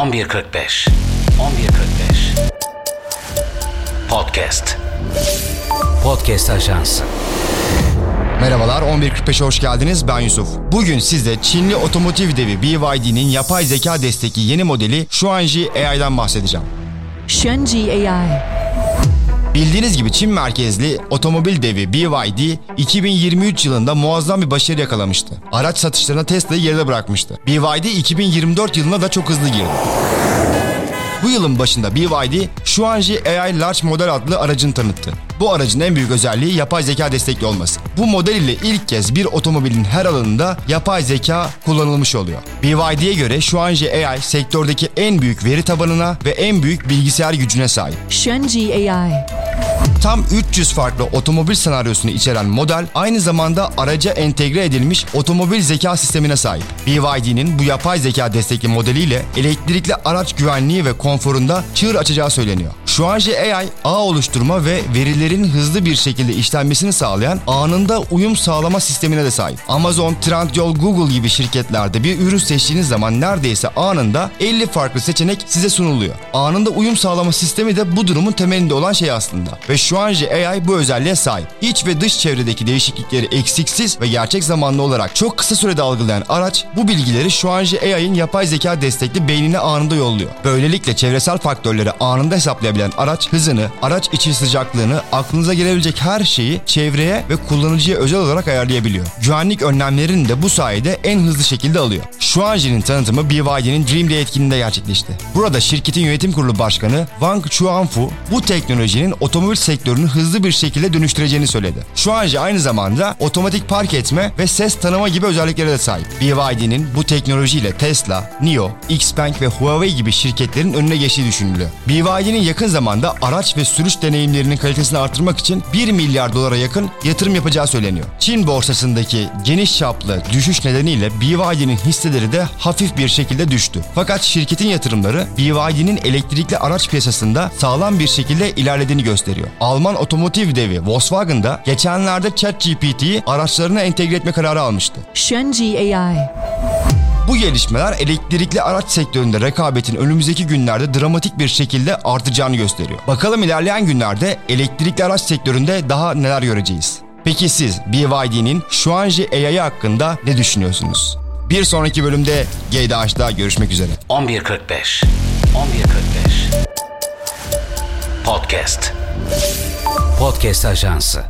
11.45 11.45 Podcast Podcast Ajansı Merhabalar 11.45'e hoş geldiniz ben Yusuf. Bugün size Çinli otomotiv devi BYD'nin yapay zeka destekli yeni modeli Xuanji AI'dan bahsedeceğim. Xuanji AI. Bildiğiniz gibi Çin merkezli otomobil devi BYD 2023 yılında muazzam bir başarı yakalamıştı. Araç satışlarına Tesla'yı geride bırakmıştı. BYD 2024 yılına da çok hızlı girdi. Bu yılın başında BYD Xuanji AI Large Model adlı aracını tanıttı. Bu aracın en büyük özelliği yapay zeka destekli olması. Bu model ile ilk kez bir otomobilin her alanında yapay zeka kullanılmış oluyor. BYD'ye göre Xuanji AI sektördeki en büyük veri tabanına ve en büyük bilgisayar gücüne sahip. Xuanji AI. Tam 300 farklı otomobil senaryosunu içeren model aynı zamanda araca entegre edilmiş otomobil zeka sistemine sahip. BYD'nin bu yapay zeka destekli modeliyle elektrikli araç güvenliği ve konforunda çığır açacağı söyleniyor. Xuanji AI, ağ oluşturma ve verilerin hızlı bir şekilde işlenmesini sağlayan anında uyum sağlama sistemine de sahip. Amazon, Trendyol, Google gibi şirketlerde bir ürün seçtiğiniz zaman neredeyse anında 50 farklı seçenek size sunuluyor. Anında uyum sağlama sistemi de bu durumun temelinde olan şey aslında. Ve Xuanji AI bu özelliğe sahip. İç ve dış çevredeki değişiklikleri eksiksiz ve gerçek zamanlı olarak çok kısa sürede algılayan araç bu bilgileri Xuanji AI'ın yapay zeka destekli beynine anında yolluyor. Böylelikle çevresel faktörleri anında hesaplayabilen araç hızını, araç içi sıcaklığını, aklınıza gelebilecek her şeyi çevreye ve kullanıcıya özel olarak ayarlayabiliyor. Güvenlik önlemlerini de bu sayede en hızlı şekilde alıyor. Xuanji'nin tanıtımı BYD'nin Dream Day etkinliğinde gerçekleşti. Burada şirketin yönetim kurulu başkanı Wang Chuanfu bu teknolojinin otomobil sektörünü hızlı bir şekilde dönüştüreceğini söyledi. Xuanji aynı zamanda otomatik park etme ve ses tanıma gibi özelliklere de sahip. BYD'nin bu teknolojiyle Tesla, NIO, Xpeng ve Huawei gibi şirketlerin önüne geçtiği düşünülüyor. BYD'nin yakın zamanda araç ve sürüş deneyimlerinin kalitesini artırmak için 1 milyar dolara yakın yatırım yapacağı söyleniyor. Çin borsasındaki geniş çaplı düşüş nedeniyle BYD'nin hisseleri de hafif bir şekilde düştü. Fakat şirketin yatırımları BYD'nin elektrikli araç piyasasında sağlam bir şekilde ilerlediğini gösteriyor. Alman otomotiv devi Volkswagen da geçenlerde ChatGPT'yi araçlarına entegre etme kararı almıştı. Xuanji AI. Bu gelişmeler elektrikli araç sektöründe rekabetin önümüzdeki günlerde dramatik bir şekilde artacağını gösteriyor. Bakalım ilerleyen günlerde elektrikli araç sektöründe daha neler göreceğiz. Peki siz BYD'nin Xuanji AI hakkında ne düşünüyorsunuz? Bir sonraki bölümde GDH'da görüşmek üzere. 11.45 11.45 Podcast. Podcast Ajansı